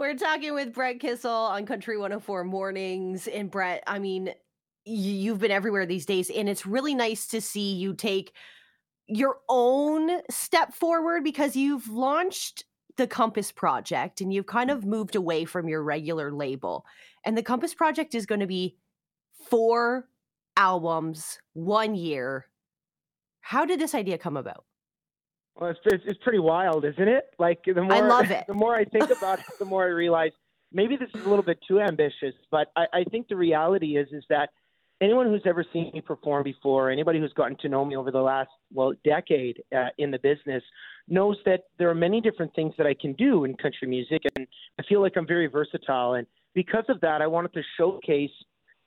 We're talking with Brett Kissel on Country 104 Mornings. And Brett, I mean, you've been everywhere these days, and it's really nice to see you take your own step forward because you've launched the Compass Project and you've kind of moved away from your regular label. And the Compass Project is going to be four albums, one year. How did this idea come about? Well, it's, it's, it's pretty wild, isn't it? Like the more I love it. the more I think about it, the more I realize maybe this is a little bit too ambitious. But I, I think the reality is is that anyone who's ever seen me perform before, anybody who's gotten to know me over the last well decade uh, in the business, knows that there are many different things that I can do in country music, and I feel like I'm very versatile. And because of that, I wanted to showcase,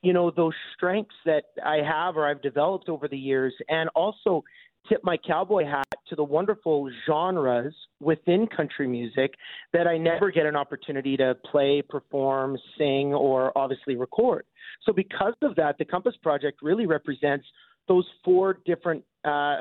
you know, those strengths that I have or I've developed over the years, and also tip my cowboy hat to the wonderful genres within country music that I never get an opportunity to play, perform, sing, or obviously record. So, because of that, the Compass Project really represents those four different, uh,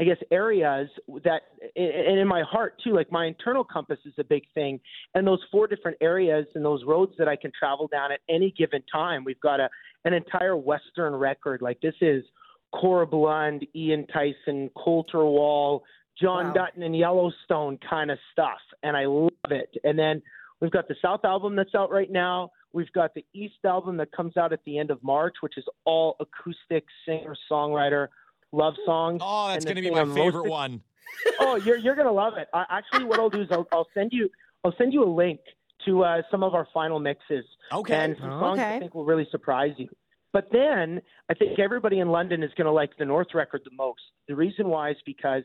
I guess, areas that, and in my heart too, like my internal compass is a big thing. And those four different areas and those roads that I can travel down at any given time. We've got a, an entire Western record. Like this is Corb Lund, Ian Tyson, Colter Wall, John wow. Dutton, and Yellowstone kind of stuff. And I love it. And then we've got the South album that's out right now. We've got the East album that comes out at the end of March, which is all acoustic singer songwriter love songs. Oh, that's going to be my I'm favorite one. oh, you're you're going to love it. I, actually, what I'll do is I'll, I'll send you I'll send you a link to uh, some of our final mixes. Okay. And some songs okay. I think will really surprise you. But then I think everybody in London is going to like the North record the most. The reason why is because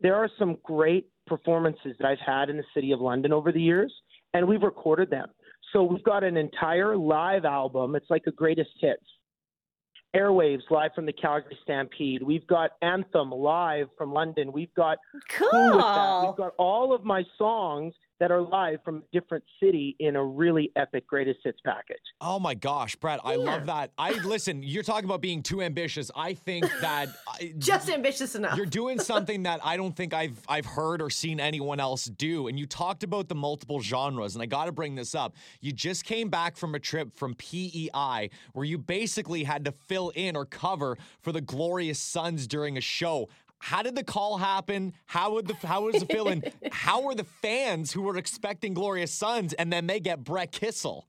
there are some great performances that I've had in the city of London over the years, and we've recorded them. So we've got an entire live album. It's like a greatest hits. Airwaves live from the Calgary Stampede. We've got Anthem live from London. We've got cool. We've got all of my songs that are live from a different city in a really epic greatest hits package. Oh my gosh, Brett, I love that. I listen, you're talking about being too ambitious. I think that just ambitious enough. You're doing something that I don't think I've I've heard or seen anyone else do. And you talked about the multiple genres, and I got to bring this up. You just came back from a trip from PEI where you basically had to fill in or cover for the Glorious Sons during a show how did the call happen? How would the how was the feeling? how were the fans who were expecting Glorious Sons and then they get Brett Kissel?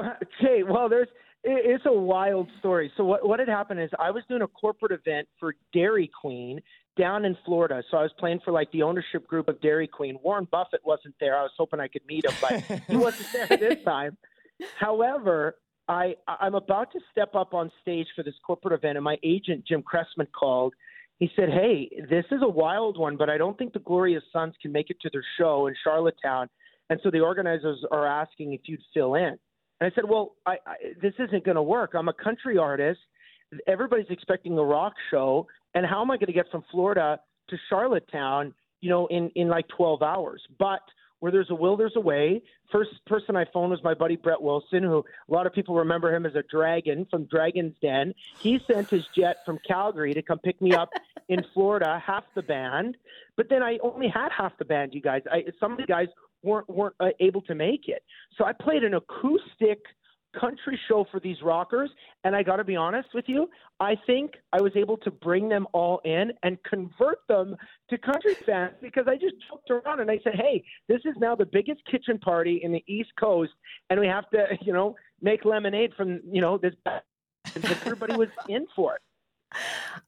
Okay, well, there's it's a wild story. So what what had happened is I was doing a corporate event for Dairy Queen down in Florida. So I was playing for like the ownership group of Dairy Queen. Warren Buffett wasn't there. I was hoping I could meet him, but he wasn't there this time. However, I I'm about to step up on stage for this corporate event, and my agent Jim Cressman called he said, Hey, this is a wild one, but I don't think the Glorious Sons can make it to their show in Charlottetown. And so the organizers are asking if you'd fill in. And I said, Well, I, I, this isn't going to work. I'm a country artist. Everybody's expecting a rock show. And how am I going to get from Florida to Charlottetown, you know, in, in like 12 hours? But where there's a will, there's a way. First person I phoned was my buddy Brett Wilson, who a lot of people remember him as a dragon from Dragon's Den. He sent his jet from Calgary to come pick me up in Florida, half the band. But then I only had half the band, you guys. I, some of the guys weren't weren't uh, able to make it, so I played an acoustic country show for these rockers. And I got to be honest with you, I think I was able to bring them all in and convert them to country fans because I just joked around and I said, hey, this is now the biggest kitchen party in the East Coast. And we have to, you know, make lemonade from, you know, this. Everybody was in for it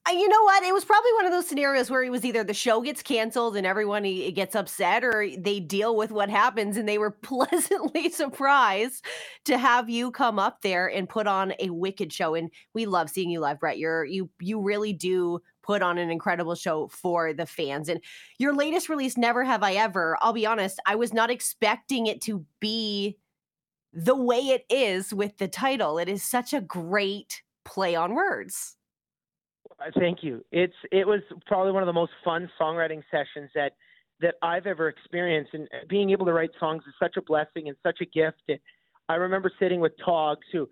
you know what? It was probably one of those scenarios where it was either the show gets canceled and everyone gets upset, or they deal with what happens, and they were pleasantly surprised to have you come up there and put on a wicked show. And we love seeing you live, Brett. You're you you really do put on an incredible show for the fans. And your latest release, Never Have I Ever. I'll be honest, I was not expecting it to be the way it is with the title. It is such a great play on words. Thank you. It's it was probably one of the most fun songwriting sessions that that I've ever experienced, and being able to write songs is such a blessing and such a gift. And I remember sitting with Togs, who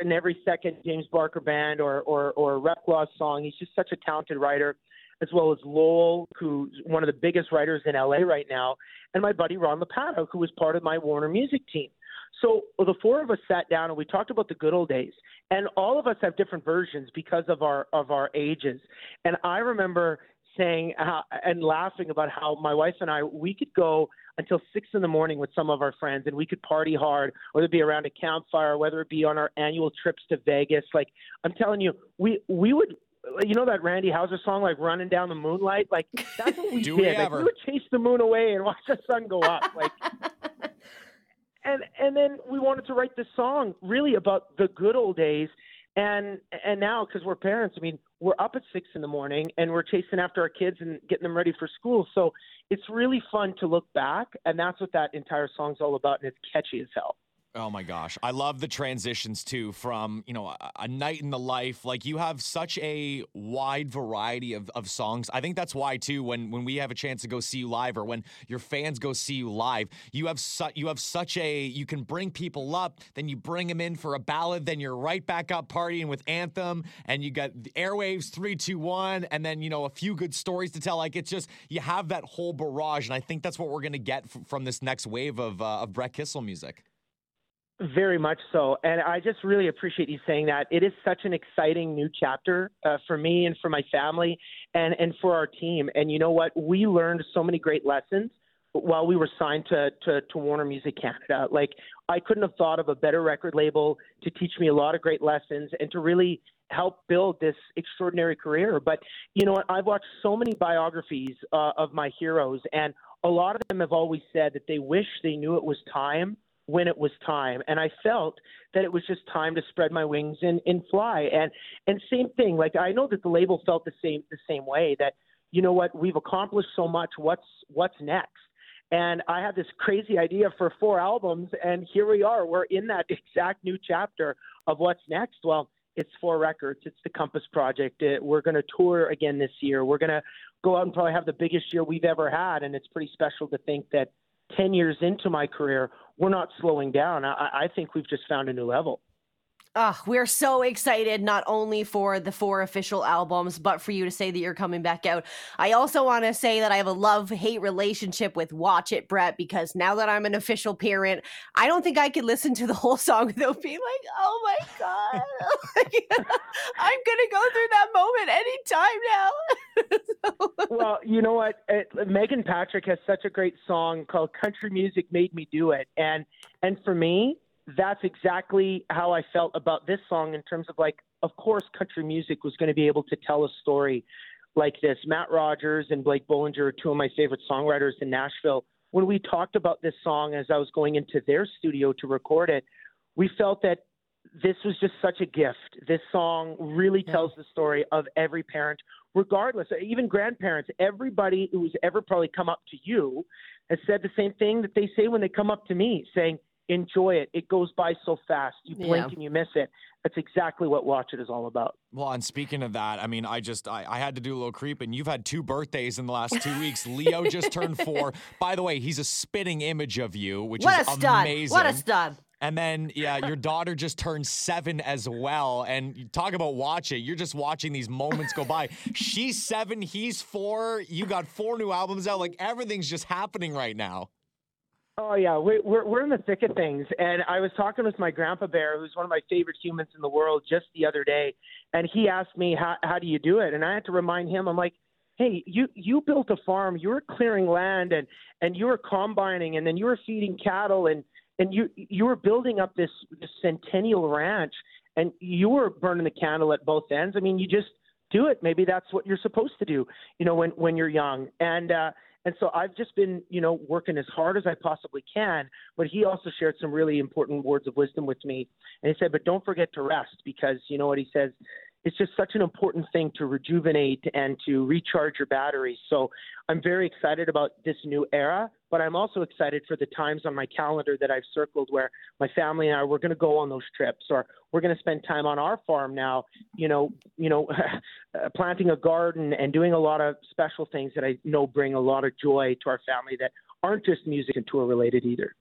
in every second James Barker band or or or song, he's just such a talented writer. as well as Lowell, who's one of the biggest writers in LA right now, and my buddy Ron Lopata, who was part of my Warner Music team. So the four of us sat down and we talked about the good old days. And all of us have different versions because of our of our ages. And I remember saying how, and laughing about how my wife and I we could go until six in the morning with some of our friends and we could party hard, whether it be around a campfire, whether it be on our annual trips to Vegas. Like I'm telling you, we we would you know that Randy Houser song, like "Running Down the Moonlight." Like that's what we Do did. we like, we would chase the moon away and watch the sun go up. Like, and then we wanted to write this song really about the good old days. And and now because we're parents, I mean, we're up at six in the morning and we're chasing after our kids and getting them ready for school. So it's really fun to look back, and that's what that entire song's all about. And it's catchy as hell. Oh my gosh. I love the transitions too from, you know, a, a night in the life. Like you have such a wide variety of, of songs. I think that's why too when when we have a chance to go see you live or when your fans go see you live, you have su- you have such a you can bring people up, then you bring them in for a ballad, then you're right back up partying with Anthem and you got the Airwaves 321 and then, you know, a few good stories to tell. Like it's just you have that whole barrage and I think that's what we're going to get f- from this next wave of uh, of Brett Kissel music. Very much so. And I just really appreciate you saying that. It is such an exciting new chapter uh, for me and for my family and, and for our team. And you know what? We learned so many great lessons while we were signed to, to, to Warner Music Canada. Like, I couldn't have thought of a better record label to teach me a lot of great lessons and to really help build this extraordinary career. But you know what? I've watched so many biographies uh, of my heroes, and a lot of them have always said that they wish they knew it was time when it was time. And i felt that it was just time to spread my wings and, and fly. And and same thing like i know that the label felt the same the same way that you know what we've accomplished so much what's what's next? And i had this crazy idea for four albums and here we are we're in that exact new chapter of what's next. Well it's four records it's the compass project it, we're going to tour again this year. We're going to go out and probably have the biggest year we've ever had and it's pretty special to think that 10 years into my career, we're not slowing down. I, I think we've just found a new level. Oh, we're so excited not only for the four official albums, but for you to say that you're coming back out. I also want to say that I have a love hate relationship with Watch It, Brett, because now that I'm an official parent, I don't think I could listen to the whole song without being like, oh my God, I'm going to go through that moment anytime now. Well, you know what? It, Meghan Patrick has such a great song called Country Music Made Me Do It. And, and for me, that's exactly how I felt about this song in terms of like, of course, country music was going to be able to tell a story like this. Matt Rogers and Blake Bollinger two of my favorite songwriters in Nashville. When we talked about this song as I was going into their studio to record it, we felt that this was just such a gift. This song really tells the story of every parent, regardless, even grandparents, everybody who's ever probably come up to you has said the same thing that they say when they come up to me, saying, enjoy it. It goes by so fast. You blink Yeah. and you miss it. That's exactly what Watch It is all about. Well, and speaking of that, I mean, I just I, I had to do a little creep, and you've had two birthdays in the last two weeks. Leo just turned four. By the way, he's a spitting image of you, which what is a stud. amazing. What a stud. And then, yeah, your daughter just turned seven as well. And talk about watch it. You're just watching these moments go by. She's seven, he's four. You got four new albums out. Like everything's just happening right now. Oh yeah, we- we're we're in the thick of things, and I was talking with my grandpa bear, who's one of my favorite humans in the world, just the other day, and he asked me how how do you do it, and I had to remind him, I'm like, hey, you you built a farm, you were clearing land, and and you were combining, and then you were feeding cattle, and and you you were building up this, this centennial ranch, and you were burning the candle at both ends. I mean, you just do it. Maybe that's what you're supposed to do, you know, when when you're young, and. uh and so I've just been, you know, working as hard as I possibly can. But he also shared some really important words of wisdom with me. And he said, but don't forget to rest because, you know what he says? It's just such an important thing to rejuvenate and to recharge your batteries. So I'm very excited about this new era, but I'm also excited for the times on my calendar that I've circled where my family and I we're going to go on those trips or we're going to spend time on our farm now, you know, you know, planting a garden and doing a lot of special things that I know bring a lot of joy to our family that aren't just music and tour related either.